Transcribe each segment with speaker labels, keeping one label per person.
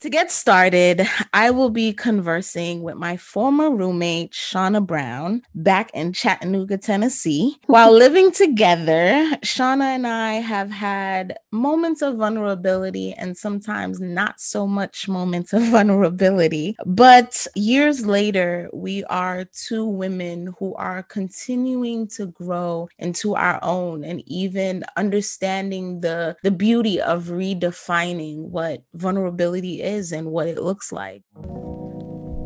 Speaker 1: To get started, I will be conversing with my former roommate, Shauna Brown, back in Chattanooga, Tennessee. While living together, Shauna and I have had moments of vulnerability and sometimes not so much moments of vulnerability. But years later, we are two women who are continuing to grow into our own and even understanding the, the beauty of redefining what vulnerability is is and what it looks like.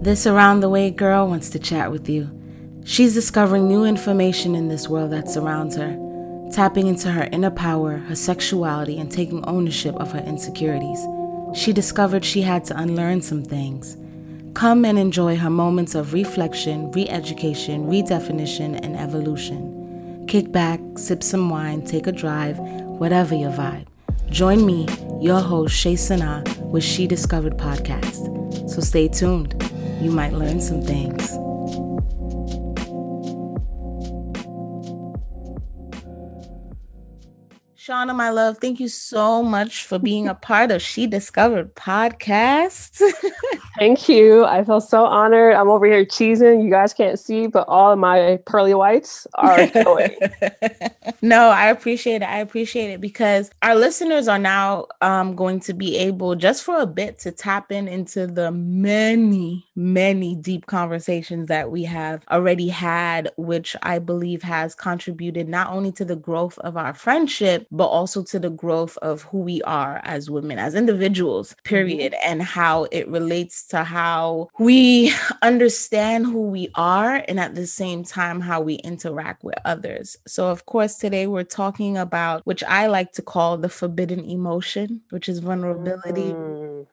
Speaker 1: This around the way girl wants to chat with you. She's discovering new information in this world that surrounds her, tapping into her inner power, her sexuality, and taking ownership of her insecurities. She discovered she had to unlearn some things. Come and enjoy her moments of reflection, re education, redefinition, and evolution. Kick back, sip some wine, take a drive, whatever your vibe. Join me, your host, Shay Sana, with She Discovered podcast. So stay tuned. You might learn some things. Shauna, my love, thank you so much for being a part of She Discovered podcast.
Speaker 2: thank you. I feel so honored. I'm over here cheesing. You guys can't see, but all of my pearly whites are showing.
Speaker 1: no, I appreciate it. I appreciate it because our listeners are now um, going to be able, just for a bit, to tap in into the many, many deep conversations that we have already had, which I believe has contributed not only to the growth of our friendship, but also to the growth of who we are as women, as individuals, period, mm-hmm. and how it relates to how we understand who we are and at the same time how we interact with others. So, of course, today we're talking about, which I like to call the forbidden emotion, which is vulnerability.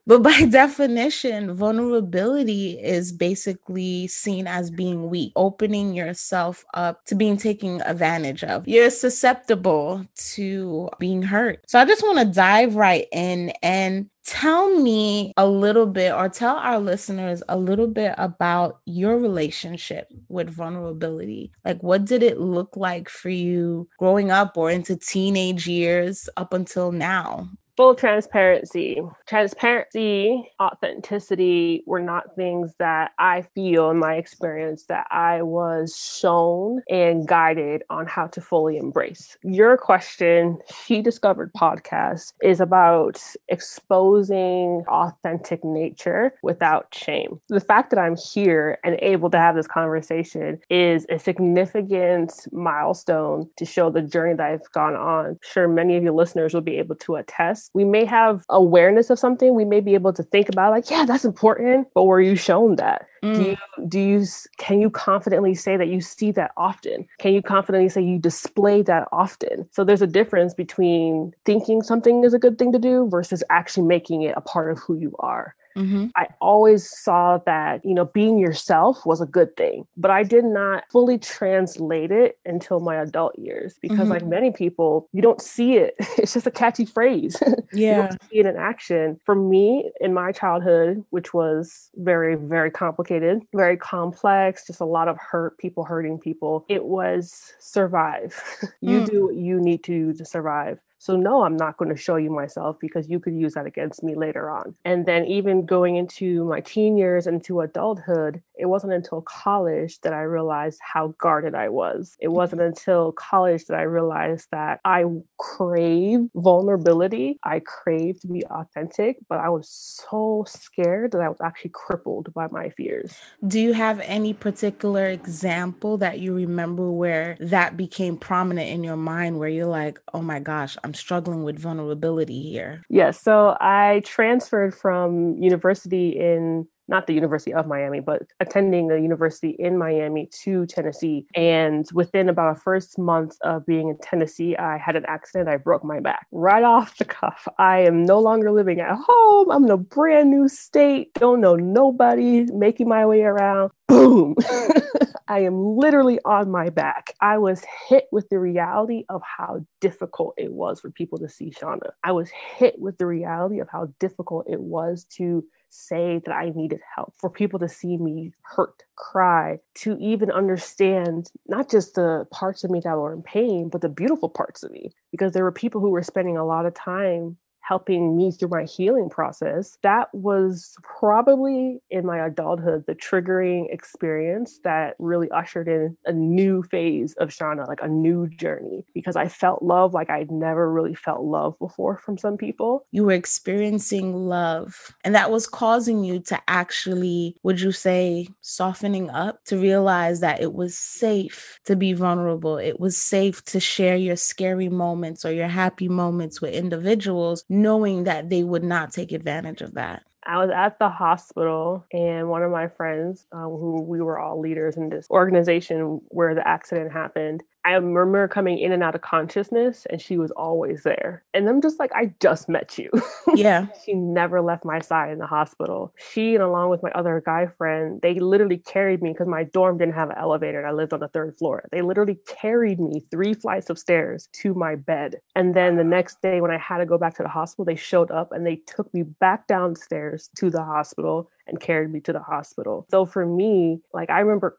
Speaker 1: But by definition, vulnerability is basically seen as being weak, opening yourself up to being taken advantage of. You're susceptible to being hurt. So I just want to dive right in and tell me a little bit or tell our listeners a little bit about your relationship with vulnerability. Like, what did it look like for you growing up or into teenage years up until now?
Speaker 2: Full transparency. Transparency, authenticity were not things that I feel in my experience that I was shown and guided on how to fully embrace. Your question, She Discovered podcast, is about exposing authentic nature without shame. The fact that I'm here and able to have this conversation is a significant milestone to show the journey that I've gone on. I'm sure many of your listeners will be able to attest we may have awareness of something we may be able to think about like yeah that's important but were you shown that? Mm. do you do you can you confidently say that you see that often? Can you confidently say you display that often? So there's a difference between thinking something is a good thing to do versus actually making it a part of who you are Mm-hmm. I always saw that, you know, being yourself was a good thing, but I did not fully translate it until my adult years because, mm-hmm. like many people, you don't see it. It's just a catchy phrase.
Speaker 1: Yeah.
Speaker 2: see it in action. For me, in my childhood, which was very, very complicated, very complex, just a lot of hurt, people hurting people, it was survive. you mm. do what you need to to survive. So, no, I'm not going to show you myself because you could use that against me later on. And then, even going into my teen years, into adulthood, it wasn't until college that I realized how guarded I was. It wasn't mm-hmm. until college that I realized that I crave vulnerability. I crave to be authentic, but I was so scared that I was actually crippled by my fears.
Speaker 1: Do you have any particular example that you remember where that became prominent in your mind where you're like, oh my gosh, I'm struggling with vulnerability here?
Speaker 2: Yes. So I transferred from university in not the University of Miami, but attending a university in Miami to Tennessee. And within about a first month of being in Tennessee, I had an accident. I broke my back right off the cuff. I am no longer living at home. I'm in a brand new state, don't know nobody, making my way around. Boom. I am literally on my back. I was hit with the reality of how difficult it was for people to see Shauna. I was hit with the reality of how difficult it was to say that I needed help, for people to see me hurt, cry, to even understand not just the parts of me that were in pain, but the beautiful parts of me. Because there were people who were spending a lot of time helping me through my healing process, that was probably in my adulthood the triggering experience that really ushered in a new phase of Shauna, like a new journey, because I felt love like I'd never really felt love before from some people.
Speaker 1: You were experiencing love, and that was causing you to actually, would you say, softening up to realize that it was safe to be vulnerable. It was safe to share your scary moments or your happy moments with individuals, knowing that they would not take advantage of that.
Speaker 2: I was at the hospital, and one of my friends, um, who we were all leaders in this organization where the accident happened, I remember coming in and out of consciousness, and she was always there. And I'm just like, I just met you.
Speaker 1: Yeah.
Speaker 2: she never left my side in the hospital. She, and along with my other guy friend, they literally carried me because my dorm didn't have an elevator and I lived on the third floor. They literally carried me three flights of stairs to my bed. And then the next day, when I had to go back to the hospital, they showed up and they took me back downstairs to the hospital and carried me to the hospital. So for me, like I remember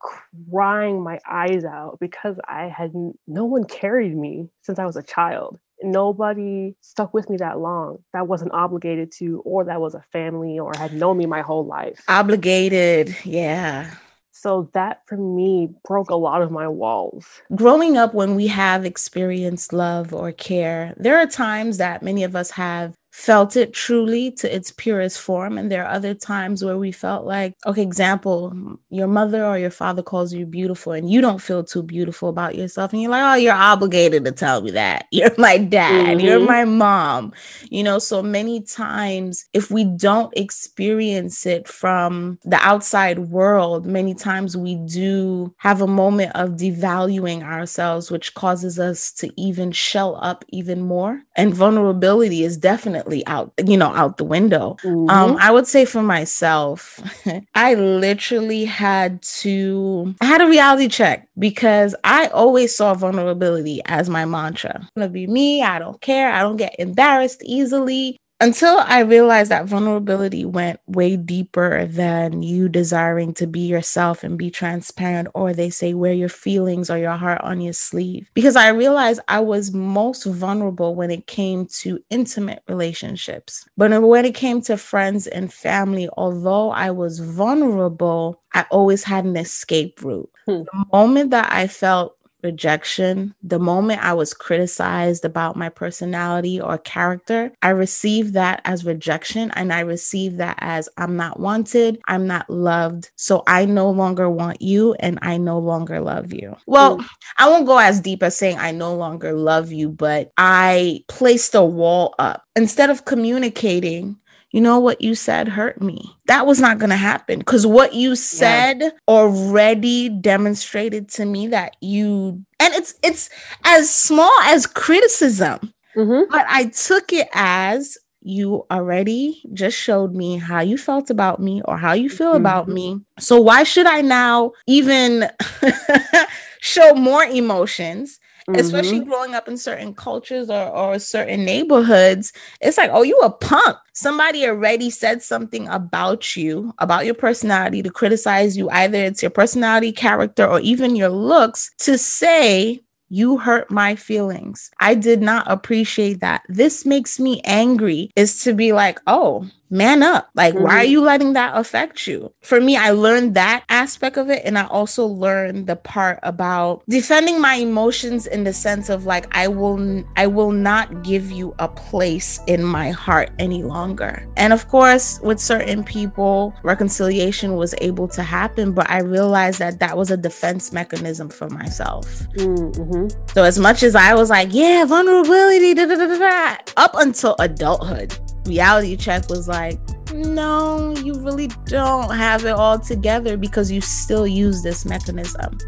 Speaker 2: crying my eyes out because I had no one carried me since I was a child. Nobody stuck with me that long that wasn't obligated to, or that was a family or had known me my whole life.
Speaker 1: Obligated, yeah.
Speaker 2: So that for me broke a lot of my walls.
Speaker 1: Growing up, when we have experienced love or care, there are times that many of us have felt it truly to its purest form. And there are other times where we felt like okay example your mother or your father calls you beautiful and you don't feel too beautiful about yourself. And you're like oh you're obligated to tell me that. You're my dad. Mm-hmm. you're my mom. You know so many times if we don't experience it from the outside world many times we do have a moment of devaluing ourselves which causes us to even shell up even more. And vulnerability is definitely definitely out, you know, out the window. Um, mm-hmm. Um, I would say for myself, I literally had to, I had a reality check because I always saw vulnerability as my mantra. I'm gonna be me. I don't care. I don't get embarrassed easily until I realized that vulnerability went way deeper than you desiring to be yourself and be transparent, or they say wear your feelings or your heart on your sleeve. Because I realized I was most vulnerable when it came to intimate relationships. But when it came to friends and family, although I was vulnerable, I always had an escape route. Hmm. The moment that I felt rejection. The moment I was criticized about my personality or character, I received that as rejection and I received that as I'm not wanted, I'm not loved. So I no longer want you and I no longer love you. Well, mm. I won't go as deep as saying I no longer love you, but I placed a wall up. Instead of communicating, you know what you said hurt me. That was not going to happen because what you said yeah. already demonstrated to me that you, and it's it's as small as criticism, mm-hmm. but I took it as you already just showed me how you felt about me or how you feel mm-hmm. about me. So why should I now even show more emotions? Mm-hmm. especially growing up in certain cultures or, or certain neighborhoods. It's like, oh, you a punk. Somebody already said something about you, about your personality to criticize you. Either it's your personality, character, or even your looks to say, you hurt my feelings. I did not appreciate that. This makes me angry, is to be like, oh, man up. Like, mm-hmm. why are mm-hmm. you letting that affect you? For me, I learned that aspect of it. And I also learned the part about defending my emotions in the sense of like, I will, I will not give you a place in my heart any longer. And of course, with certain people, reconciliation was able to happen, but I realized that that was a defense mechanism for myself. Mm-hmm. So as much as I was like, yeah, vulnerability, da, da, da, up until adulthood, reality check was like, no, you really don't have it all together because you still use this mechanism.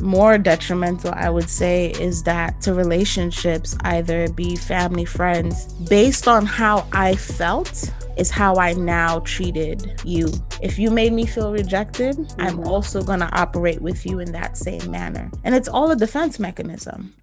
Speaker 1: More detrimental, I would say, is that to relationships, either be family, friends, based on how I felt is how I now treated you. If you made me feel rejected, mm-hmm. I'm also going to operate with you in that same manner. And it's all a defense mechanism.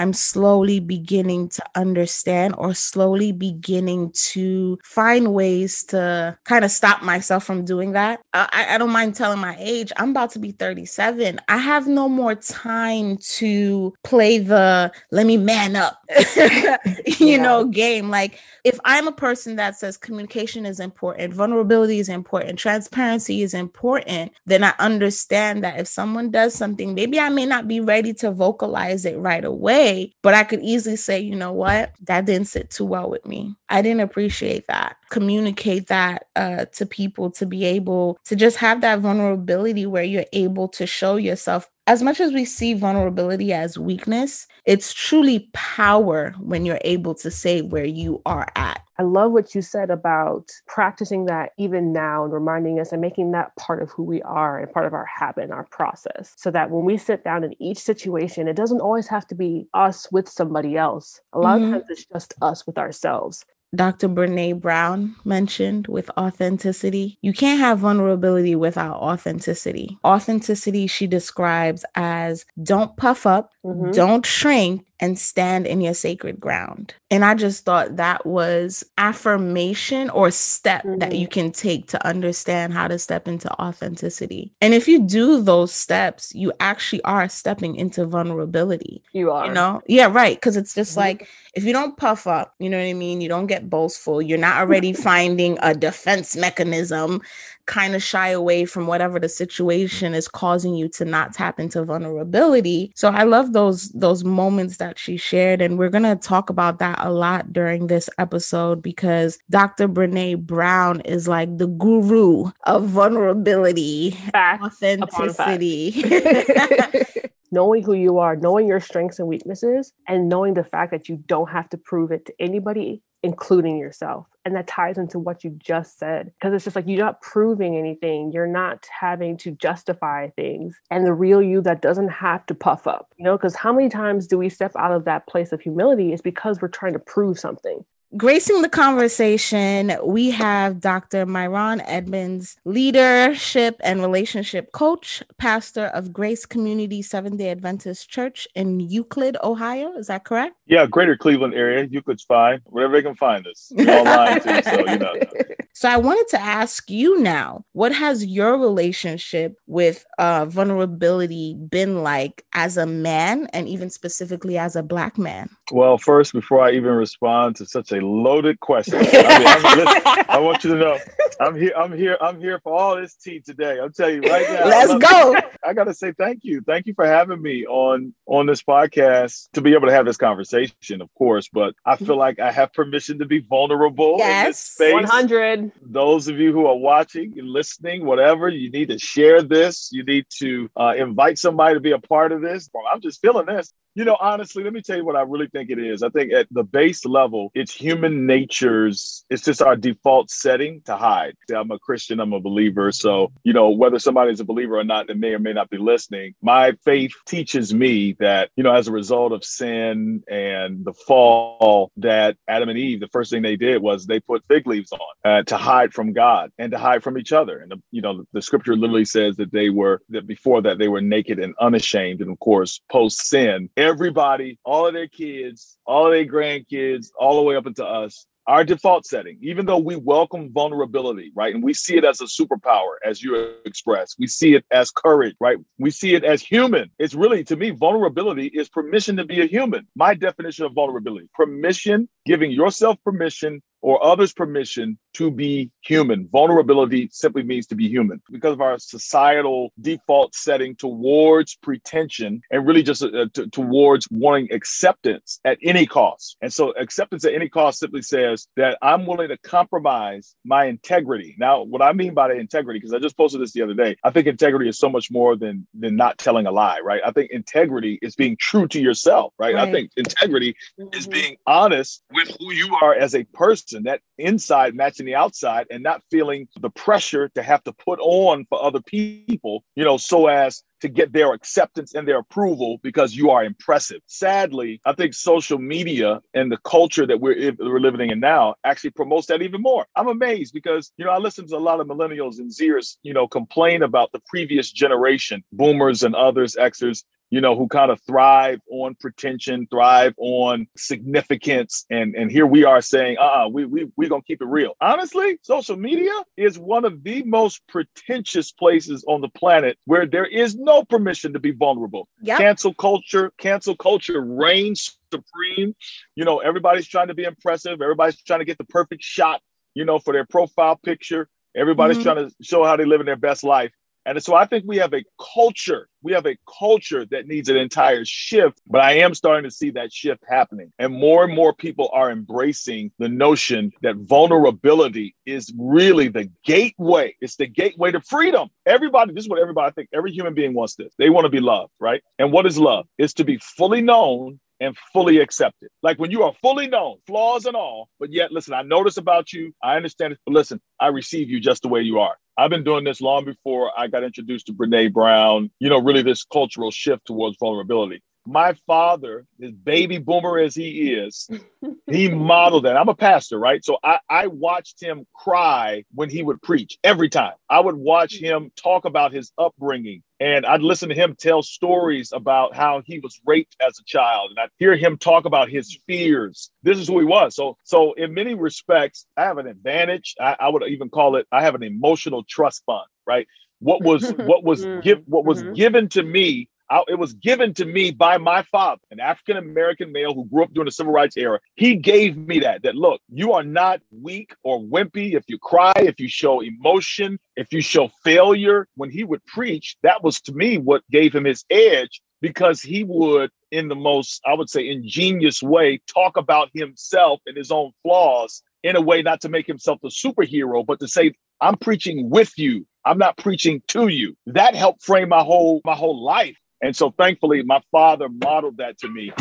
Speaker 1: I'm slowly beginning to understand or slowly beginning to find ways to kind of stop myself from doing that. I, I don't mind telling my age. I'm about to be 37. I have no more time to play the let me man up, you yeah. know, game. Like if I'm a person that says communication is important, vulnerability is important, transparency is important, then I understand that if someone does something, maybe I may not be ready to vocalize it right away, but I could easily say, you know what, that didn't sit too well with me. I didn't appreciate that. Communicate that uh, to people to be able to just have that vulnerability where you're able to show yourself as much as we see vulnerability as weakness, it's truly power when you're able to say where you are at.
Speaker 2: I love what you said about practicing that even now and reminding us and making that part of who we are and part of our habit and our process. So that when we sit down in each situation, it doesn't always have to be us with somebody else. A lot mm-hmm. of times it's just us with ourselves.
Speaker 1: Dr. Brene Brown mentioned with authenticity. You can't have vulnerability without authenticity. Authenticity, she describes as don't puff up, mm-hmm. don't shrink, and stand in your sacred ground. And I just thought that was affirmation or step mm-hmm. that you can take to understand how to step into authenticity. And if you do those steps, you actually are stepping into vulnerability.
Speaker 2: You are.
Speaker 1: You know? Yeah, right. Cause it's just mm-hmm. like if you don't puff up, you know what I mean? You don't get boastful. You're not already finding a defense mechanism kind of shy away from whatever the situation is causing you to not tap into vulnerability. So I love those those moments that she shared and we're going to talk about that a lot during this episode because Dr. Brene Brown is like the guru of vulnerability, fact authenticity.
Speaker 2: knowing who you are, knowing your strengths and weaknesses, and knowing the fact that you don't have to prove it to anybody including yourself. And that ties into what you just said. Because it's just like you're not proving anything. You're not having to justify things. And the real you that doesn't have to puff up, you know, because how many times do we step out of that place of humility is because we're trying to prove something.
Speaker 1: Gracing the conversation, we have Dr. Myron Edmonds, leadership and relationship coach, pastor of Grace Community Seventh day Adventist Church in Euclid, Ohio. Is that correct?
Speaker 3: Yeah, greater Cleveland area. Euclid's fine. Wherever they can find us. Online too, so you know.
Speaker 1: So I wanted to ask you now, what has your relationship with uh, vulnerability been like as a man and even specifically as a black man?
Speaker 3: Well, first, before I even respond to such a loaded question, I, mean, listen, I want you to know I'm here. I'm here. I'm here for all this tea today. I'm telling you right now.
Speaker 1: Let's go.
Speaker 3: I got to say thank you. Thank you for having me on on this podcast to be able to have this conversation, of course. But I feel like I have permission to be vulnerable.
Speaker 1: Yes,
Speaker 2: one hundred.
Speaker 3: Those of you who are watching listening, whatever, you need to share this. You need to uh, invite somebody to be a part of this. I'm just feeling this. You know, honestly, let me tell you what I really think it is. I think at the base level, it's human nature's, it's just our default setting to hide. I'm a Christian, I'm a believer. So, you know, whether somebody's a believer or not, they may or may not be listening. My faith teaches me that, you know, as a result of sin and the fall, that Adam and Eve, the first thing they did was they put fig leaves on uh, to hide from God and to hide from each other. And, the, you know, the scripture literally says that they were, that before that, they were naked and unashamed. And of course, post sin, everybody, all of their kids, all of their grandkids, all the way up into us, our default setting, even though we welcome vulnerability, right? And we see it as a superpower, as you express, we see it as courage, right? We see it as human. It's really, to me, vulnerability is permission to be a human. My definition of vulnerability permission, giving yourself permission or others permission to be human. Vulnerability simply means to be human because of our societal default setting towards pretension and really just uh, t- towards wanting acceptance at any cost. And so, acceptance at any cost simply says that I'm willing to compromise my integrity. Now, what I mean by the integrity, because I just posted this the other day, I think integrity is so much more than than not telling a lie, right? I think integrity is being true to yourself, right? right. I think integrity mm-hmm. is being honest with who you are as a person, that inside matching the outside and not feeling the pressure to have to put on for other people, you know, so as to get their acceptance and their approval because you are impressive. Sadly, I think social media and the culture that we're, we're living in now actually promotes that even more. I'm amazed because, you know, I listen to a lot of millennials and Zers, you know, complain about the previous generation, boomers and others, Xers, you know, who kind of thrive on pretension, thrive on significance. And, and here we are saying, uh uh we, we, we're going to keep it real. Honestly, social media is one of the most pretentious places on the planet where there is no permission to be vulnerable. Yep. Cancel culture, cancel culture reigns supreme. You know, everybody's trying to be impressive, everybody's trying to get the perfect shot, you know, for their profile picture. Everybody's mm-hmm. trying to show how they live in their best life. And so I think we have a culture, we have a culture that needs an entire shift, but I am starting to see that shift happening. And more and more people are embracing the notion that vulnerability is really the gateway. It's the gateway to freedom. Everybody, this is what everybody I think every human being wants this. They want to be loved, right? And what is love? It's to be fully known and fully accepted. Like when you are fully known, flaws and all, but yet, listen, I notice about you, I understand it, but listen, I receive you just the way you are. I've been doing this long before I got introduced to Brene Brown, you know, really this cultural shift towards vulnerability. My father, as baby boomer as he is, he modeled that. I'm a pastor, right? So I, I watched him cry when he would preach every time. I would watch mm. him talk about his upbringing and I'd listen to him tell stories about how he was raped as a child, and I'd hear him talk about his fears. This is who he was. So, so in many respects, I have an advantage. I, I would even call it I have an emotional trust fund, right? What was what was give what was mm-hmm. given to me I, it was given to me by my father, an African American male who grew up during the civil rights era. He gave me that, that look, you are not weak or wimpy if you cry, if you show emotion, if you show failure. When he would preach, that was to me what gave him his edge because he would, in the most, I would say, ingenious way, talk about himself and his own flaws in a way not to make himself the superhero, but to say, I'm preaching with you. I'm not preaching to you. That helped frame my whole my whole life. And so thankfully, my father modeled that to me.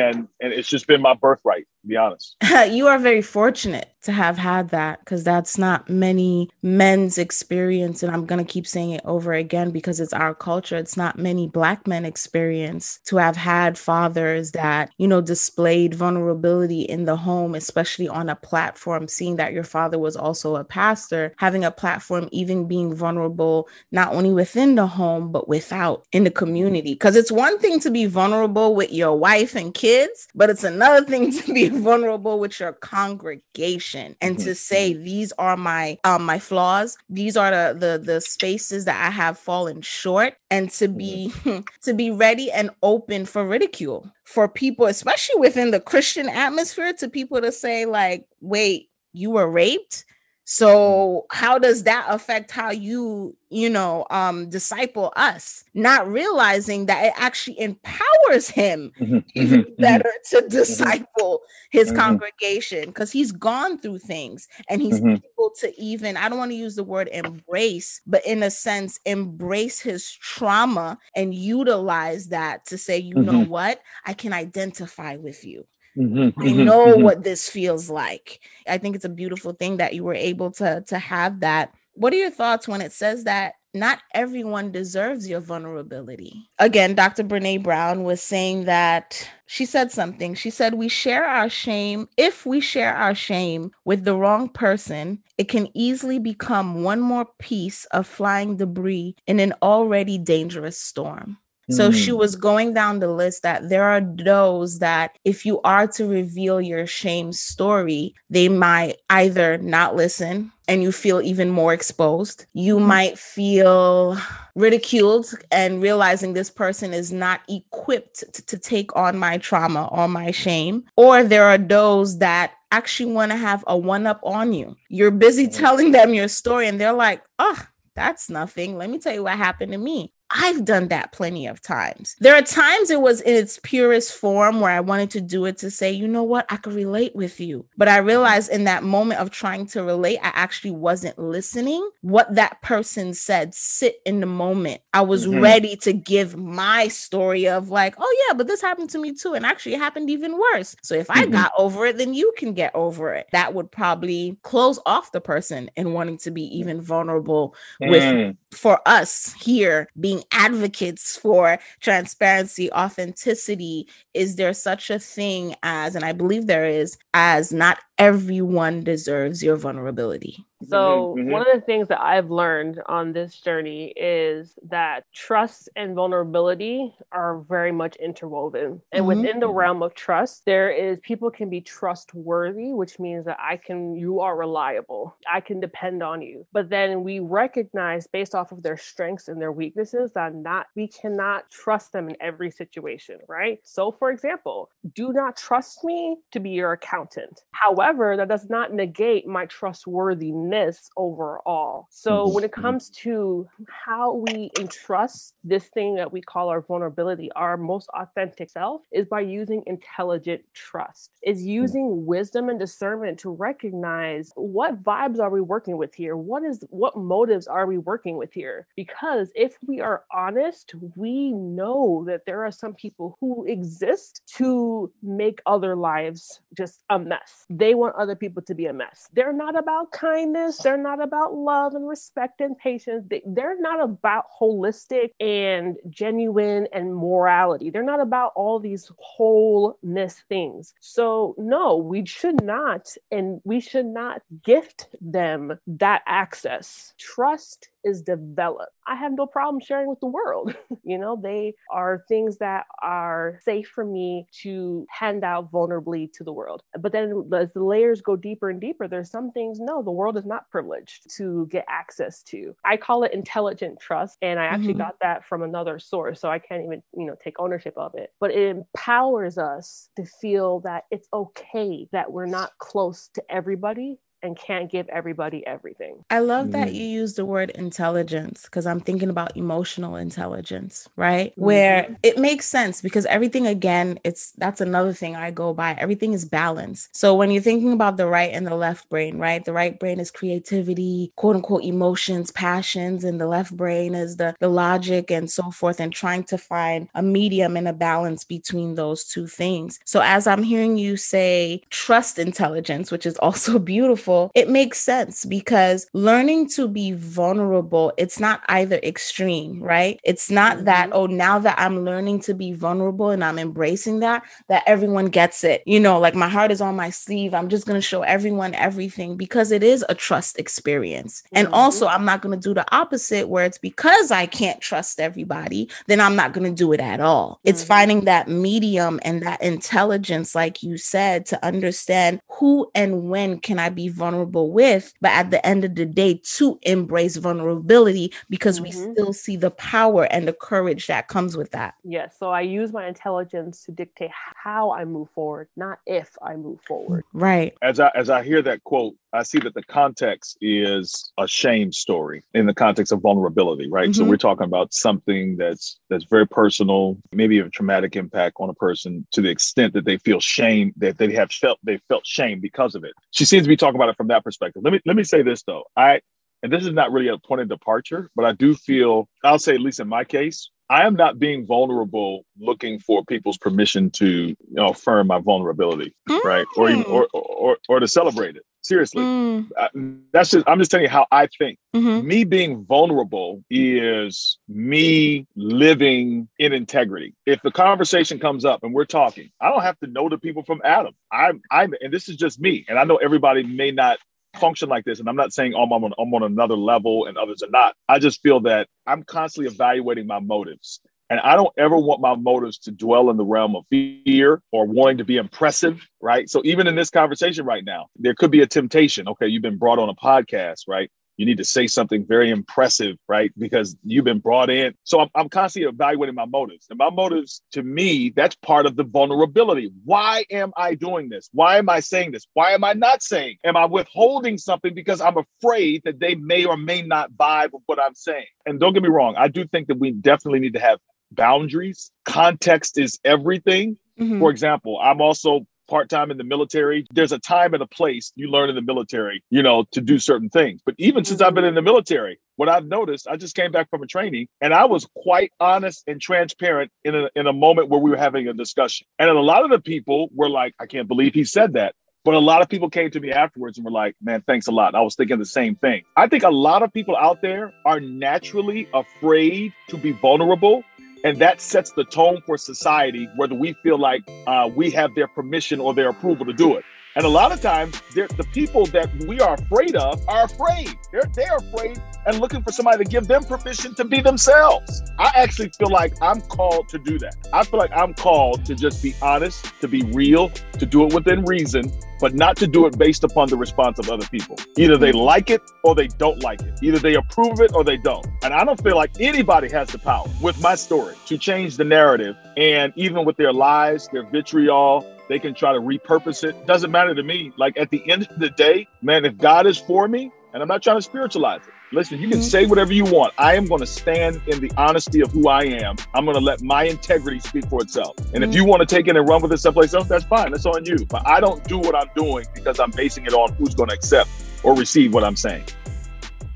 Speaker 3: And, and it's just been my birthright be honest.
Speaker 1: you are very fortunate to have had that because that's not many men's experience. And I'm going to keep saying it over again because it's our culture. It's not many Black men experience to have had fathers that, you know, displayed vulnerability in the home, especially on a platform, seeing that your father was also a pastor, having a platform, even being vulnerable, not only within the home, but without in the community. Because it's one thing to be vulnerable with your wife and kids, but it's another thing to be vulnerable with your congregation and mm-hmm. to say these are my um my flaws these are the, the the spaces that i have fallen short and to be mm-hmm. to be ready and open for ridicule for people especially within the christian atmosphere to people to say like wait you were raped so how does that affect how you, you know, um disciple us? Not realizing that it actually empowers him mm-hmm, even mm-hmm, mm-hmm. better to mm-hmm. disciple his mm-hmm. congregation because he's gone through things and he's mm-hmm. able to even, I don't want to use the word embrace, but in a sense, embrace his trauma and utilize that to say, you know what, I can identify with you. Mm-hmm, I mm-hmm, know mm-hmm. what this feels like. I think it's a beautiful thing that you were able to to have that. What are your thoughts when it says that not everyone deserves your vulnerability? Again, Dr. Brene Brown was saying that she said something. She said, We share our shame. If we share our shame with the wrong person, it can easily become one more piece of flying debris in an already dangerous storm. So mm. she was going down the list that there are those that if you are to reveal your shame story, they might either not listen and you feel even more exposed. You mm. might feel ridiculed and realizing this person is not equipped to, to take on my trauma or my shame. Or there are those that actually want to have a one up on you. You're busy telling them your story and they're like, oh, that's nothing. Let me tell you what happened to me. I've done that plenty of times. There are times it was in its purest form where I wanted to do it to say, you know what, I could relate with you. But I realized in that moment of trying to relate, I actually wasn't listening. What that person said sit in the moment. I was mm-hmm. ready to give my story of like, oh yeah, but this happened to me too. And actually it happened even worse. So if I mm-hmm. got over it, then you can get over it. That would probably close off the person and wanting to be even vulnerable mm. with for us here being advocates for transparency, authenticity, is there such a thing as, and I believe there is, as not everyone deserves your vulnerability.
Speaker 2: So, mm-hmm. one of the things that I've learned on this journey is that trust and vulnerability are very much interwoven. And mm-hmm. within the realm of trust, there is people can be trustworthy, which means that I can, you are reliable, I can depend on you. But then we recognize based off of their strengths and their weaknesses that not, we cannot trust them in every situation, right? So, for example, do not trust me to be your accountant. However, that does not negate my trustworthiness overall. So mm-hmm. when it mm-hmm. comes to how we entrust this thing that we call our vulnerability, our most authentic self is by using intelligent trust. Is mm. using wisdom and discernment to recognize what vibes are we working with here? What is what motives are we working with here? Because if we are honest, we know that there are some people who exist to make other lives just a mess. They want other people to be a mess. They're not about kindness kindness. They're not about love and respect and patience. They, they're not about holistic and genuine and morality. They're not about all these wholeness things. So, no, we should not, and we should not gift them that access. Trust is developed. I have no problem sharing with the world. you know, they are things that are safe for me to hand out vulnerably to the world. But then as the layers go deeper and deeper, there's some things, no, the world is not privileged to get access to. I call it intelligent trust. And I actually mm-hmm. got that from another source. So I can't even, you know, take ownership of it. But it empowers us to feel that it's okay that we're not close to everybody and can't give everybody everything.
Speaker 1: I love that mm. you use the word intelligence because I'm thinking about emotional intelligence, right? Mm-hmm. Where it makes sense because everything again, it's that's another thing I go by. Everything is balance. So when you're thinking about the right and the left brain, right? The right brain is creativity, quote unquote emotions, passions, and the left brain is the the logic and so forth and trying to find a medium and a balance between those two things. So as I'm hearing you say trust intelligence, which is also beautiful it makes sense because learning to be vulnerable, it's not either extreme, right? It's not mm-hmm. that, oh, now that I'm learning to be vulnerable and I'm embracing that, that everyone gets it. You know, like my heart is on my sleeve. I'm just going to show everyone everything because it is a trust experience. Mm-hmm. And also, I'm not going to do the opposite where it's because I can't trust everybody, then I'm not going to do it at all. Mm-hmm. It's finding that medium and that intelligence, like you said, to understand who and when can I be vulnerable vulnerable with, but at the end of the day, to embrace vulnerability because mm-hmm. we still see the power and the courage that comes with that.
Speaker 2: Yes. So I use my intelligence to dictate how I move forward, not if I move forward.
Speaker 1: Right.
Speaker 3: As I as I hear that quote, I see that the context is a shame story in the context of vulnerability, right? Mm-hmm. So we're talking about something that's that's very personal, maybe a traumatic impact on a person to the extent that they feel shame that they have felt they felt shame because of it. She seems to be talking about it from that perspective. Let me let me say this though. I and this is not really a point of departure, but I do feel I'll say at least in my case, I am not being vulnerable looking for people's permission to you know, affirm my vulnerability, mm. right? Or, even, or, or or to celebrate it. Seriously, mm. I, that's just I'm just telling you how I think. Mm-hmm. Me being vulnerable is me living in integrity. If the conversation comes up and we're talking, I don't have to know the people from Adam. I'm I'm and this is just me. And I know everybody may not function like this. And I'm not saying oh, I'm on, I'm on another level and others are not. I just feel that I'm constantly evaluating my motives. And I don't ever want my motives to dwell in the realm of fear or wanting to be impressive, right? So even in this conversation right now, there could be a temptation. Okay, you've been brought on a podcast, right? you need to say something very impressive, right? Because you've been brought in. So I'm, I'm constantly evaluating my motives. And my motives, to me, that's part of the vulnerability. Why am I doing this? Why am I saying this? Why am I not saying? Am I withholding something because I'm afraid that they may or may not vibe with what I'm saying? And don't get me wrong, I do think that we definitely need to have boundaries. Context is everything. Mm-hmm. For example, I'm also part time in the military. There's a time and a place you learn in the military, you know, to do certain things. But even since I've been in the military, what I've noticed, I just came back from a training and I was quite honest and transparent in a, in a moment where we were having a discussion. And a lot of the people were like, I can't believe he said that. But a lot of people came to me afterwards and were like, man, thanks a lot. I was thinking the same thing. I think a lot of people out there are naturally afraid to be vulnerable and that sets the tone for society whether we feel like uh, we have their permission or their approval to do it And a lot of times, the people that we are afraid of are afraid. They're, they're afraid and looking for somebody to give them permission to be themselves. I actually feel like I'm called to do that. I feel like I'm called to just be honest, to be real, to do it within reason, but not to do it based upon the response of other people. Either they like it or they don't like it. Either they approve of it or they don't. And I don't feel like anybody has the power with my story to change the narrative. And even with their lies, their vitriol, they can try to repurpose it. Doesn't matter to me. Like at the end of the day, man, if God is for me, and I'm not trying to spiritualize it. Listen, you can mm-hmm. say whatever you want. I am going to stand in the honesty of who I am. I'm going to let my integrity speak for itself. And mm-hmm. if you want to take it and run with it someplace else, that's fine. That's on you. But I don't do what I'm doing because I'm basing it on who's going to accept or receive what I'm saying.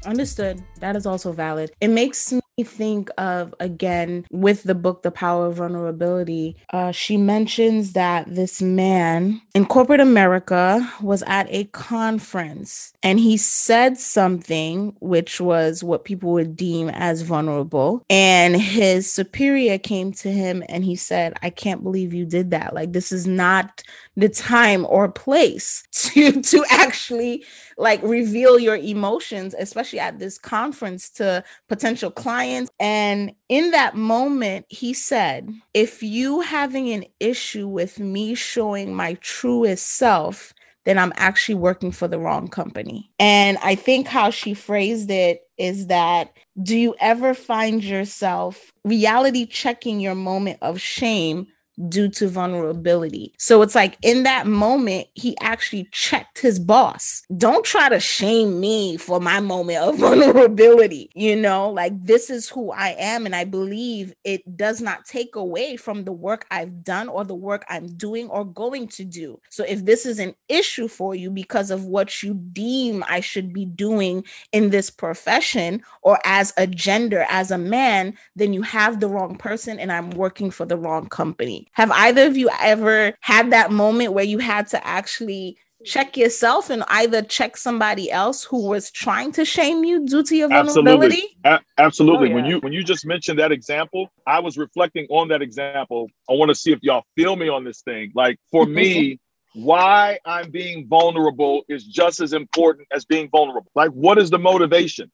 Speaker 1: Understood. That is also valid. It makes me think of again with the book the power of vulnerability uh, she mentions that this man in corporate america was at a conference and he said something which was what people would deem as vulnerable and his superior came to him and he said i can't believe you did that. Like this is not the time or place to to actually like reveal your emotions especially at this conference to potential clients and in that moment he said if you having an issue with me showing my truest self then I'm actually working for the wrong company. And I think how she phrased it is that do you ever find yourself reality checking your moment of shame due to vulnerability. So it's like in that moment, he actually checked his boss. Don't try to shame me for my moment of vulnerability. You know, like this is who I am. And I believe it does not take away from the work I've done or the work I'm doing or going to do. So if this is an issue for you because of what you deem I should be doing in this profession or as a gender, as a man, then you have the wrong person and I'm working for the wrong company. Have either of you ever had that moment where you had to actually check yourself and either check somebody else who was trying to shame you due to your vulnerability?
Speaker 3: Absolutely. A- absolutely. Oh, yeah. When you when you just mentioned that example, I was reflecting on that example. I want to see if y'all feel me on this thing. Like for me, why I'm being vulnerable is just as important as being vulnerable. Like what is the motivation?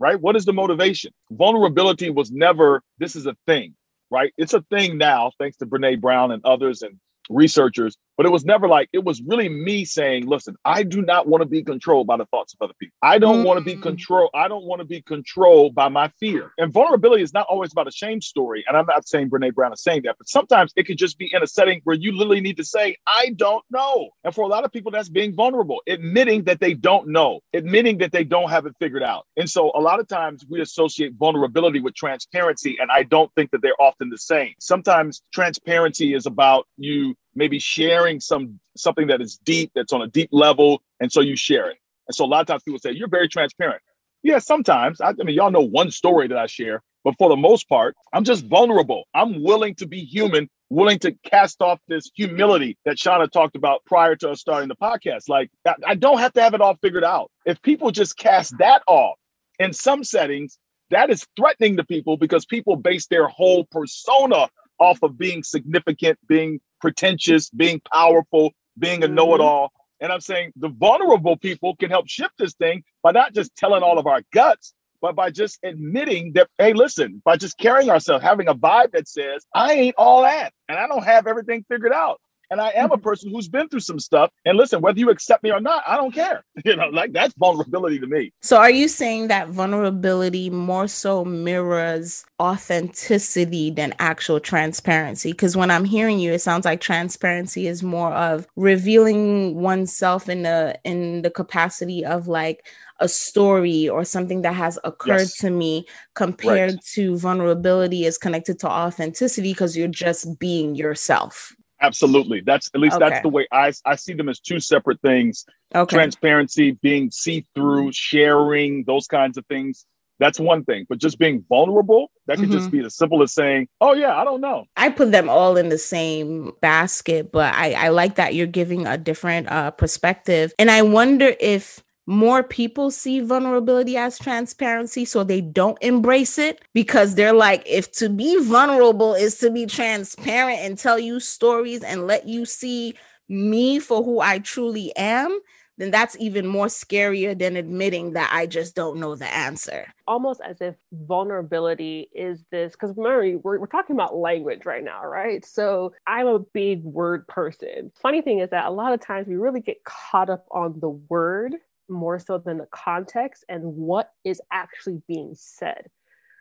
Speaker 3: Right? What is the motivation? Vulnerability was never this is a thing right? It's a thing now, thanks to Brene Brown and others and researchers, but it was never like it was really me saying, listen, I do not want to be controlled by the thoughts of other people. I don't mm. want to be controlled. I don't want to be controlled by my fear. And vulnerability is not always about a shame story. And I'm not saying Brene Brown is saying that, but sometimes it could just be in a setting where you literally need to say, I don't know. And for a lot of people, that's being vulnerable, admitting that they don't know, admitting that they don't have it figured out. And so a lot of times we associate vulnerability with transparency. And I don't think that they're often the same. Sometimes transparency is about you maybe sharing some something that is deep, that's on a deep level, and so you share it. And so a lot of times people say, You're very transparent. Yeah, sometimes. I, I mean, y'all know one story that I share, but for the most part, I'm just vulnerable. I'm willing to be human, willing to cast off this humility that Shauna talked about prior to us starting the podcast. Like, I, I don't have to have it all figured out. If people just cast that off in some settings, that is threatening to people because people base their whole persona off of being significant, being pretentious, being powerful, being a mm-hmm. know it all. And I'm saying the vulnerable people can help shift this thing by not just telling all of our guts, but by just admitting that, hey, listen, by just carrying ourselves, having a vibe that says, I ain't all that and I don't have everything figured out. And I am a mm-hmm. person who's been through some stuff. And listen, whether you accept me or not, I don't care. You know, like that's vulnerability to me.
Speaker 1: So are you saying that vulnerability more so mirrors authenticity than actual transparency? Because when I'm hearing you, it sounds like transparency is more of revealing oneself in the in the capacity of like a story or something that has occurred yes. to me compared right. to vulnerability is connected to authenticity because you're just being yourself.
Speaker 3: Absolutely. That's at least okay. that's the way I I see them as two separate things. Okay. Transparency, being see through, sharing, those kinds of things. That's one thing. But just being vulnerable, that could mm-hmm. just be as simple as saying, "Oh yeah, I don't know."
Speaker 1: I put them all in the same basket, but I I like that you're giving a different uh, perspective, and I wonder if more people see vulnerability as transparency so they don't embrace it because they're like if to be vulnerable is to be transparent and tell you stories and let you see me for who I truly am, then that's even more scarier than admitting that I just don't know the answer.
Speaker 2: Almost as if vulnerability is this, because remember, we're, we're talking about language right now, right? So I'm a big word person. Funny thing is that a lot of times we really get caught up on the word more so than the context and what is actually being said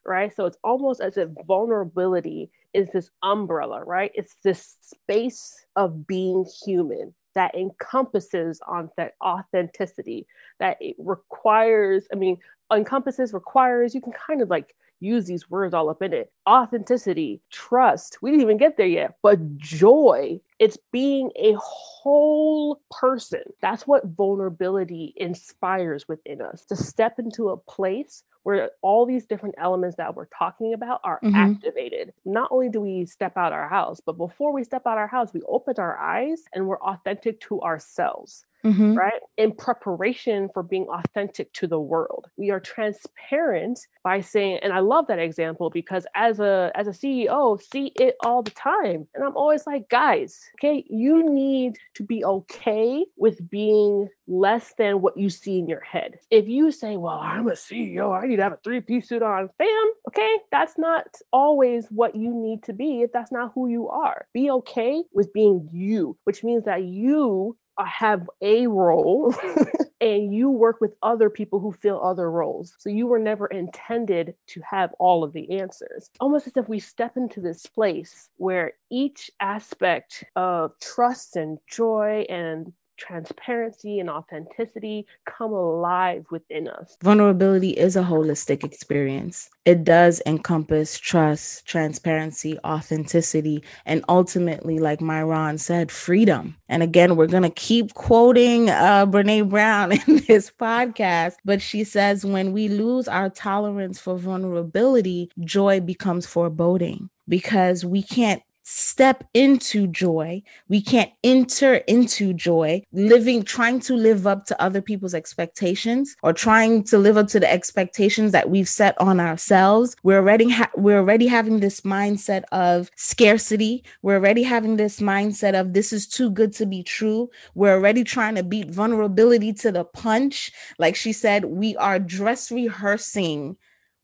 Speaker 2: right? So it's almost as if vulnerability is this umbrella, right? It's this space of being human that encompasses on that authenticity that it requires i mean encompasses requires you can kind of like use these words all up in it authenticity trust we didn't even get there yet but joy it's being a whole person that's what vulnerability inspires within us to step into a place where all these different elements that we're talking about are mm-hmm. activated. Not only do we step out our house, but before we step out our house, we open our eyes and we're authentic to ourselves mm-hmm. right? In preparation for being authentic to the world. We are transparent by saying, and I love that example because as a as a CEO, see it all the time. And I'm always like, guys, okay, you need to be okay with being less than what you see in your head. If you say, well, I'm a CEO, I need to have a three-piece suit on, fam, okay, that's not always what you need to be if that's not who you are. Be okay with being you, which means that you Uh, have a role and you work with other people who fill other roles. So you were never intended to have all of the answers. Almost as if we step into this place where each aspect of trust and joy and transparency and authenticity come alive within us.
Speaker 1: Vulnerability is a holistic experience. It does encompass trust, transparency, authenticity, and ultimately, like Myron said, freedom. And again, we're going to keep quoting uh, Brene Brown in this podcast, but she says, when we lose our tolerance for vulnerability, joy becomes foreboding because we can't step into joy. We can't enter into joy living, trying to live up to other people's expectations or trying to live up to the expectations that we've set on ourselves. We're already, ha- we're already having this mindset of scarcity. We're already having this mindset of this is too good to be true. We're already trying to beat vulnerability to the punch. Like she said, we are dress rehearsing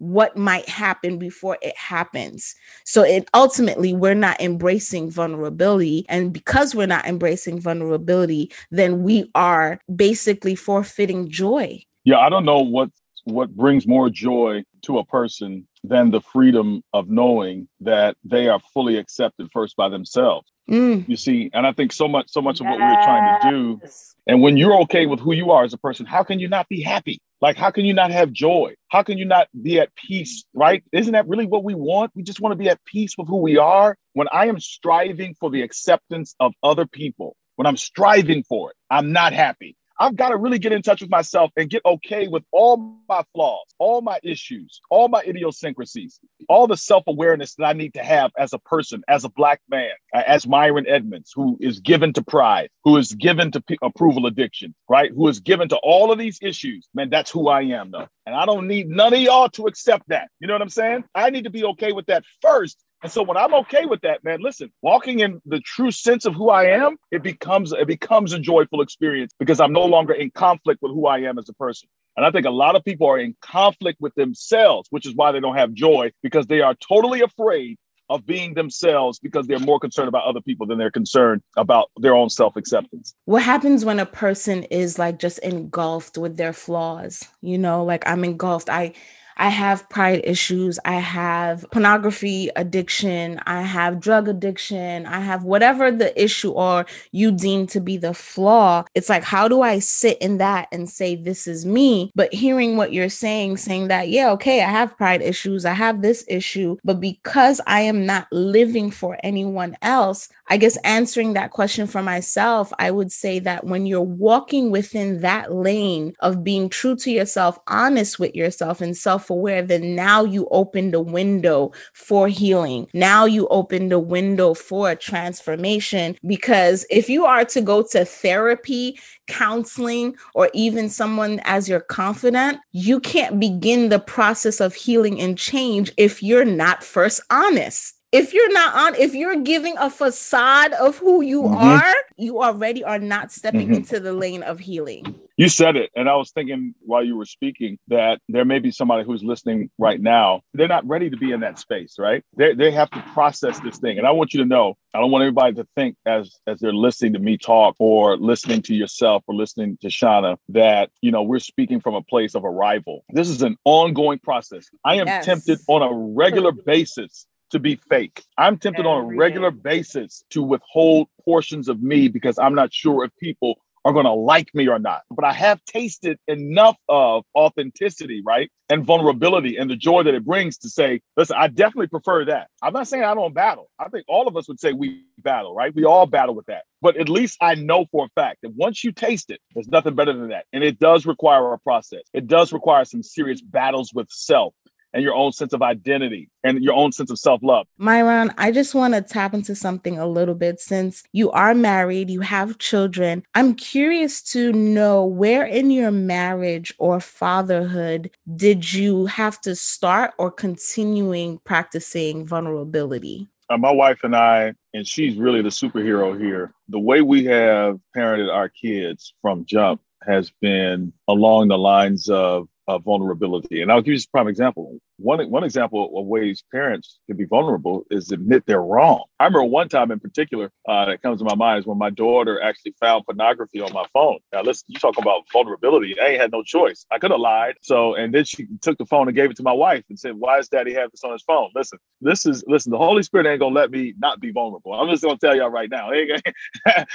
Speaker 1: what might happen before it happens. So it ultimately we're not embracing vulnerability and because we're not embracing vulnerability, then we are basically forfeiting joy.
Speaker 3: Yeah, I don't know what what brings more joy to a person than the freedom of knowing that they are fully accepted first by themselves. Mm. You see, and I think so much so much yes. of what we we're trying to do and when you're okay with who you are as a person, how can you not be happy? Like, how can you not have joy? How can you not be at peace, right? Isn't that really what we want? We just want to be at peace with who we are. When I am striving for the acceptance of other people, when I'm striving for it, I'm not happy. I've got to really get in touch with myself and get okay with all my flaws, all my issues, all my idiosyncrasies, all the self awareness that I need to have as a person, as a Black man, as Myron Edmonds, who is given to pride, who is given to p- approval addiction, right? Who is given to all of these issues. Man, that's who I am, though. And I don't need none of y'all to accept that. You know what I'm saying? I need to be okay with that first and so when I'm okay with that, man, listen, walking in the true sense of who I am, it becomes it becomes a joyful experience because I'm no longer in conflict with who I am as a person. And I think a lot of people are in conflict with themselves, which is why they don't have joy because they are totally afraid of being themselves because they're more concerned about other people than they're concerned about their own self acceptance.
Speaker 1: What happens when a person is like just engulfed with their flaws? You know, like I'm engulfed. I I have pride issues. I have pornography addiction. I have drug addiction. I have whatever the issue or you deem to be the flaw. It's like, how do I sit in that and say, this is me? But hearing what you're saying, saying that, yeah, okay, I have pride issues. I have this issue. But because I am not living for anyone else, I guess answering that question for myself, I would say that when you're walking within that lane of being true to yourself, honest with yourself, and self aware, then now you open the window for healing. Now you open the window for a transformation. Because if you are to go to therapy, counseling, or even someone as your confidant, you can't begin the process of healing and change if you're not first honest if you're not on, if you're giving a facade of who you mm-hmm. are, you already are not stepping mm-hmm. into the lane of healing.
Speaker 3: You said it. And I was thinking while you were speaking that there may be somebody who's listening right now. They're not ready to be in that space, right? They, they have to process this thing. And I want you to know, I don't want everybody to think as as they're listening to me talk or listening to yourself or listening to Shauna that, you know, we're speaking from a place of arrival. This is an ongoing process. I am yes. tempted on a regular basis to be fake. I'm tempted on a regular basis to withhold portions of me because I'm not sure if people are going to like me or not. But I have tasted enough of authenticity, right? And vulnerability and the joy that it brings to say, listen, I definitely prefer that. I'm not saying I don't battle. I think all of us would say we battle, right? We all battle with that. But at least I know for a fact that once you taste it, there's nothing better than that. And it does require a process. It does require some serious battles with self and your own sense of identity and your own sense of self love.
Speaker 1: Myron, I just want to tap into something a little bit since you are married, you have children. I'm curious to know where in your marriage or fatherhood did you have to start or continuing practicing vulnerability?
Speaker 3: Uh, my wife and I, and she's really the superhero here. The way we have parented our kids from jump has been along the lines of uh, vulnerability. And I'll give you a prime example. One, one example of ways parents can be vulnerable is admit they're wrong. I remember one time in particular uh, that comes to my mind is when my daughter actually found pornography on my phone. Now, listen, you talk about vulnerability. I ain't had no choice. I could have lied. So, and then she took the phone and gave it to my wife and said, Why does daddy have this on his phone? Listen, this is, listen, the Holy Spirit ain't going to let me not be vulnerable. I'm just going to tell y'all right now.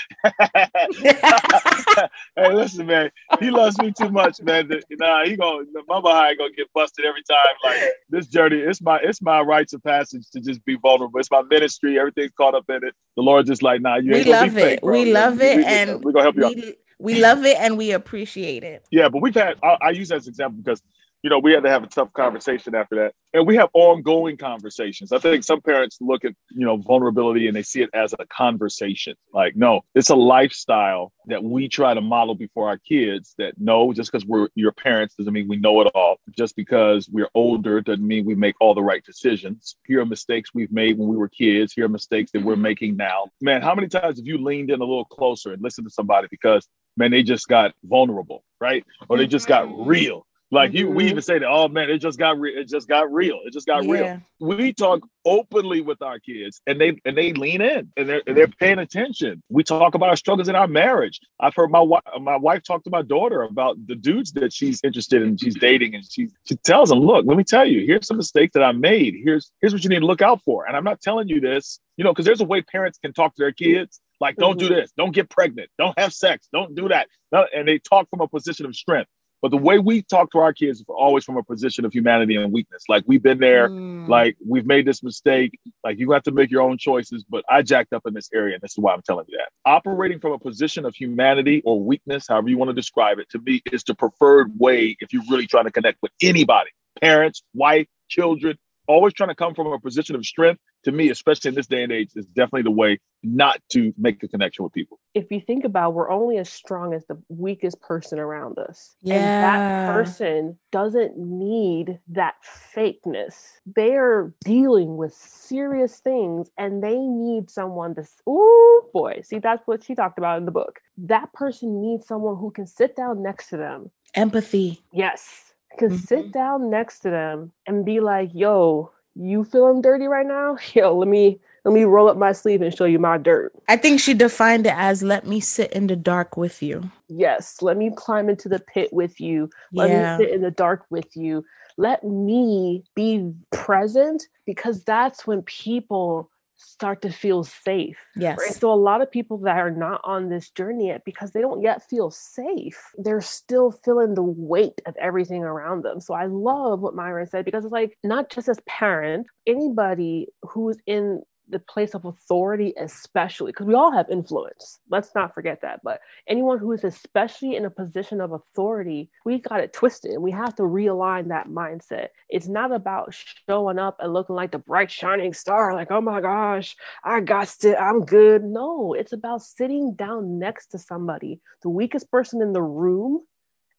Speaker 3: hey, listen, man, he loves me too much, man. Nah, he going, my behind to get busted every time. Like, this journey, it's my it's my rites of passage to just be vulnerable. It's my ministry. Everything's caught up in it. The Lord just like, nah, you.
Speaker 1: We love it. Fake, we love it, we, and
Speaker 3: we're gonna help you. We,
Speaker 1: we love it, and we appreciate it.
Speaker 3: Yeah, but we've had. I, I use that as an example because you know, we had to have a tough conversation after that. And we have ongoing conversations. I think some parents look at, you know, vulnerability and they see it as a conversation. Like, no, it's a lifestyle that we try to model before our kids that no, just because we're your parents doesn't mean we know it all. Just because we're older doesn't mean we make all the right decisions. Here are mistakes we've made when we were kids. Here are mistakes that we're making now. Man, how many times have you leaned in a little closer and listened to somebody because man, they just got vulnerable, right? Or they just got mm-hmm. real like you, mm-hmm. we even say that. Oh man, it just got re- it just got real. It just got yeah. real. We talk openly with our kids, and they and they lean in, and they're and they're paying attention. We talk about our struggles in our marriage. I've heard my wife my wife talk to my daughter about the dudes that she's interested in, she's dating, and she she tells them, "Look, let me tell you, here's some mistakes that I made. Here's here's what you need to look out for." And I'm not telling you this, you know, because there's a way parents can talk to their kids. Like, don't mm-hmm. do this, don't get pregnant, don't have sex, don't do that. And they talk from a position of strength. But the way we talk to our kids is always from a position of humanity and weakness. Like we've been there, mm. like we've made this mistake. Like you have to make your own choices. But I jacked up in this area, and this is why I'm telling you that. Operating from a position of humanity or weakness, however you want to describe it, to me is the preferred way if you're really trying to connect with anybody, parents, wife, children, always trying to come from a position of strength to me especially in this day and age is definitely the way not to make a connection with people.
Speaker 2: If you think about we're only as strong as the weakest person around us.
Speaker 1: Yeah.
Speaker 2: and that person doesn't need that fakeness. They're dealing with serious things and they need someone to oh boy. See that's what she talked about in the book. That person needs someone who can sit down next to them.
Speaker 1: Empathy.
Speaker 2: Yes. Can mm-hmm. sit down next to them and be like, yo, you feeling dirty right now? Yo, let me let me roll up my sleeve and show you my dirt.
Speaker 1: I think she defined it as let me sit in the dark with you.
Speaker 2: Yes, let me climb into the pit with you. Let yeah. me sit in the dark with you. Let me be present because that's when people start to feel safe.
Speaker 1: Yes.
Speaker 2: Right? So a lot of people that are not on this journey yet because they don't yet feel safe, they're still feeling the weight of everything around them. So I love what Myron said because it's like not just as parents, anybody who's in the place of authority, especially because we all have influence. Let's not forget that. But anyone who is especially in a position of authority, we got it twisted and we have to realign that mindset. It's not about showing up and looking like the bright, shining star, like, oh my gosh, I got it, I'm good. No, it's about sitting down next to somebody, the weakest person in the room,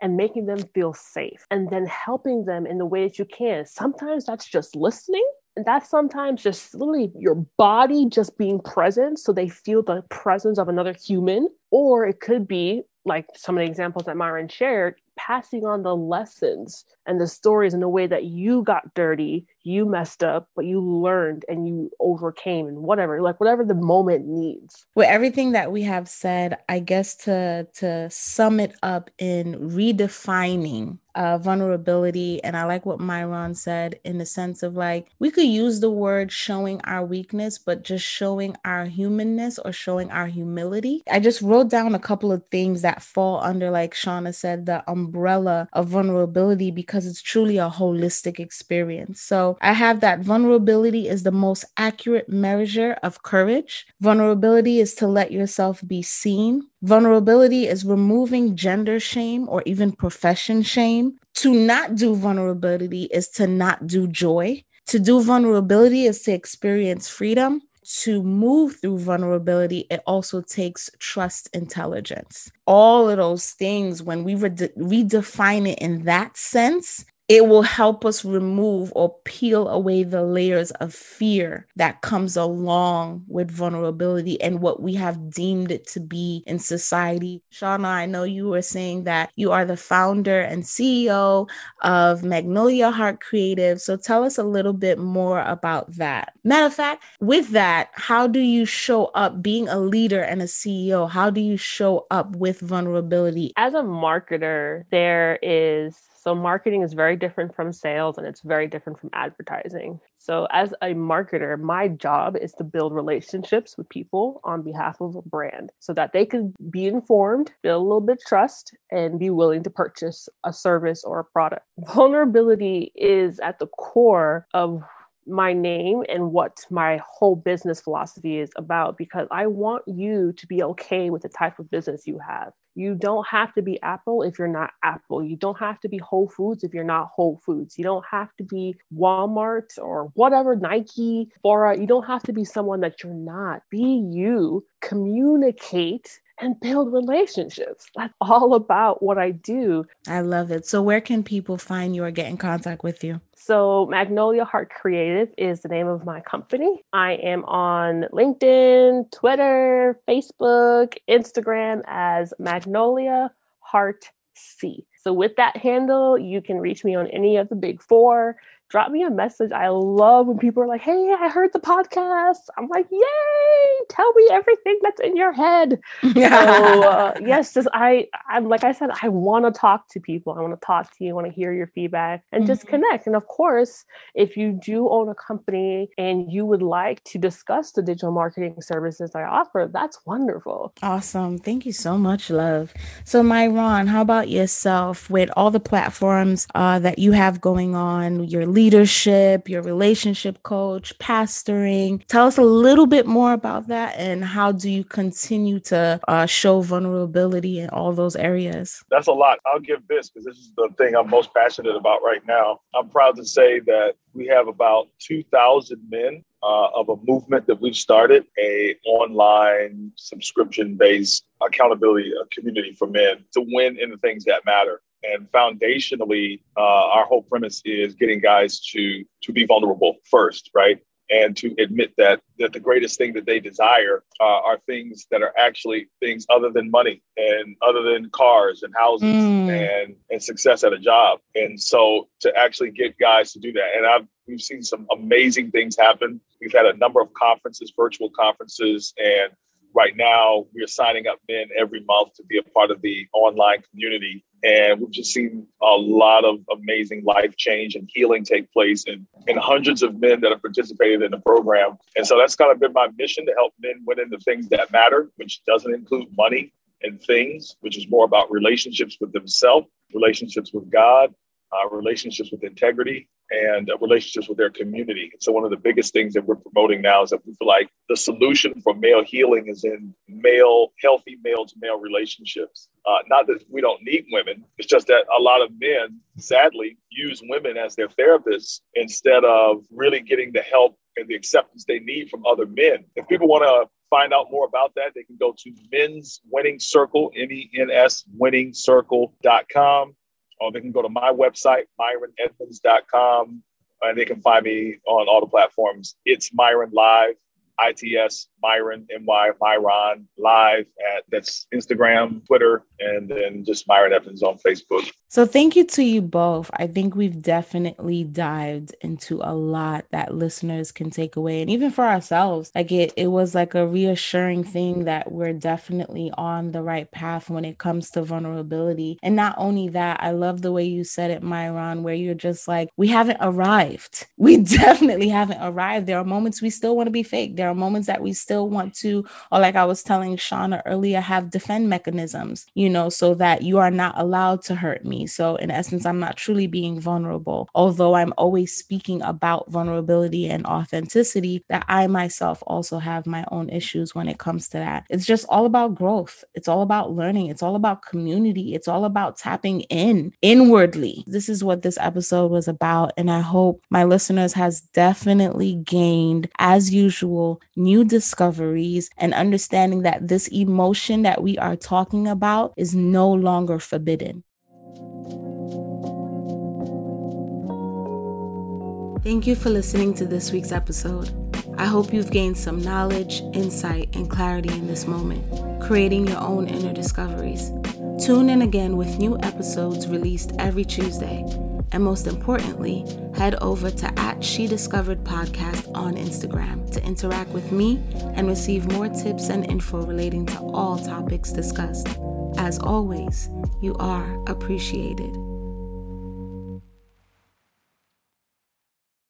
Speaker 2: and making them feel safe and then helping them in the way that you can. Sometimes that's just listening And that's sometimes just literally your body just being present so they feel the presence of another human. Or it could be like some of the examples that Myron shared, passing on the lessons and the stories in a way that you got dirty, you messed up, but you learned and you overcame and whatever, like whatever the moment needs.
Speaker 1: With everything that we have said, I guess to to sum it up in redefining uh, vulnerability. And I like what Myron said in the sense of like, we could use the word showing our weakness, but just showing our humanness or showing our humility. I just wrote down a couple of things that fall under, like Shauna said, the umbrella of vulnerability because it's truly a holistic experience. So I have that vulnerability is the most accurate measure of courage. Vulnerability is to let yourself be seen. Vulnerability is removing gender shame or even profession shame. To not do vulnerability is to not do joy. To do vulnerability is to experience freedom. To move through vulnerability, it also takes trust intelligence. All of those things, when we rede- redefine it in that sense, it will help us remove or peel away the layers of fear that comes along with vulnerability and what we have deemed it to be in society. Shauna, I know you were saying that you are the founder and CEO of Magnolia Heart Creative. So tell us a little bit more about that. Matter of fact, with that, how do you show up being a leader and a CEO? How do you show up with vulnerability?
Speaker 2: As a marketer, there is so, marketing is very different from sales and it's very different from advertising. So, as a marketer, my job is to build relationships with people on behalf of a brand so that they can be informed, build a little bit trust, and be willing to purchase a service or a product. Vulnerability is at the core of my name and what my whole business philosophy is about because I want you to be okay with the type of business you have. You don't have to be Apple if you're not Apple. You don't have to be Whole Foods if you're not Whole Foods. You don't have to be Walmart or whatever, Nike, Bora. You don't have to be someone that you're not. Be you, communicate and build relationships. That's all about what I do.
Speaker 1: I love it. So, where can people find you or get in contact with you?
Speaker 2: So, Magnolia Heart Creative is the name of my company. I am on LinkedIn, Twitter, Facebook, Instagram as Magnolia Heart C. So, with that handle, you can reach me on any of the big four drop me a message. I love when people are like, "Hey, I heard the podcast." I'm like, "Yay! Tell me everything that's in your head." so uh, yes, just I, I'm like I said, I want to talk to people. I want to talk to you. I want to hear your feedback and mm-hmm. just connect. And of course, if you do own a company and you would like to discuss the digital marketing services I offer, that's wonderful.
Speaker 1: Awesome. Thank you so much, love. So, Myron, how about yourself with all the platforms uh, that you have going on? Your leadership, your relationship coach, pastoring. Tell us a little bit more about that and how do you continue to uh, show vulnerability in all those areas?
Speaker 3: That's a lot. I'll give this because this is the thing I'm most passionate about right now. I'm proud to say that we have about 2,000 men uh, of a movement that we've started, a online subscription based accountability community for men to win in the things that matter. And foundationally, uh, our whole premise is getting guys to to be vulnerable first, right? And to admit that that the greatest thing that they desire uh, are things that are actually things other than money and other than cars and houses mm. and and success at a job. And so to actually get guys to do that, and I've we've seen some amazing things happen. We've had a number of conferences, virtual conferences, and right now we're signing up men every month to be a part of the online community and we've just seen a lot of amazing life change and healing take place and, and hundreds of men that have participated in the program. And so that's kind of been my mission to help men win in the things that matter, which doesn't include money and things, which is more about relationships with themselves, relationships with God, uh, relationships with integrity, and uh, relationships with their community. So one of the biggest things that we're promoting now is that we feel like the solution for male healing is in male, healthy male to male relationships. Uh, not that we don't need women, it's just that a lot of men, sadly, use women as their therapists instead of really getting the help and the acceptance they need from other men. If people want to find out more about that, they can go to men's winning circle, M-E-N-S winning circle.com or they can go to my website, myronedmonds.com. and they can find me on all the platforms. It's Myron Live ITS Myron M Y Myron live at that's Instagram, Twitter, and then just Myron Edmonds on Facebook.
Speaker 1: So thank you to you both. I think we've definitely dived into a lot that listeners can take away, and even for ourselves, like it it was like a reassuring thing that we're definitely on the right path when it comes to vulnerability. And not only that, I love the way you said it, Myron, where you're just like, we haven't arrived. We definitely haven't arrived. There are moments we still want to be fake. There are moments that we still want to, or like I was telling Shauna earlier, have defend mechanisms, you know, so that you are not allowed to hurt me. So, in essence, I'm not truly being vulnerable, although I'm always speaking about vulnerability and authenticity, that I myself also have my own issues when it comes to that. It's just all about growth. It's all about learning. It's all about community. It's all about tapping in inwardly. This is what this episode was about. And I hope my listeners has definitely gained, as usual, new discoveries, and understanding that this emotion that we are talking about is no longer forbidden. Thank you for listening to this week's episode. I hope you've gained some knowledge, insight, and clarity in this moment, creating your own inner discoveries. Tune in again with new episodes released every Tuesday. And most importantly, head over to at She Discovered Podcast on Instagram to interact with me and receive more tips and info relating to all topics discussed. As always, you are appreciated.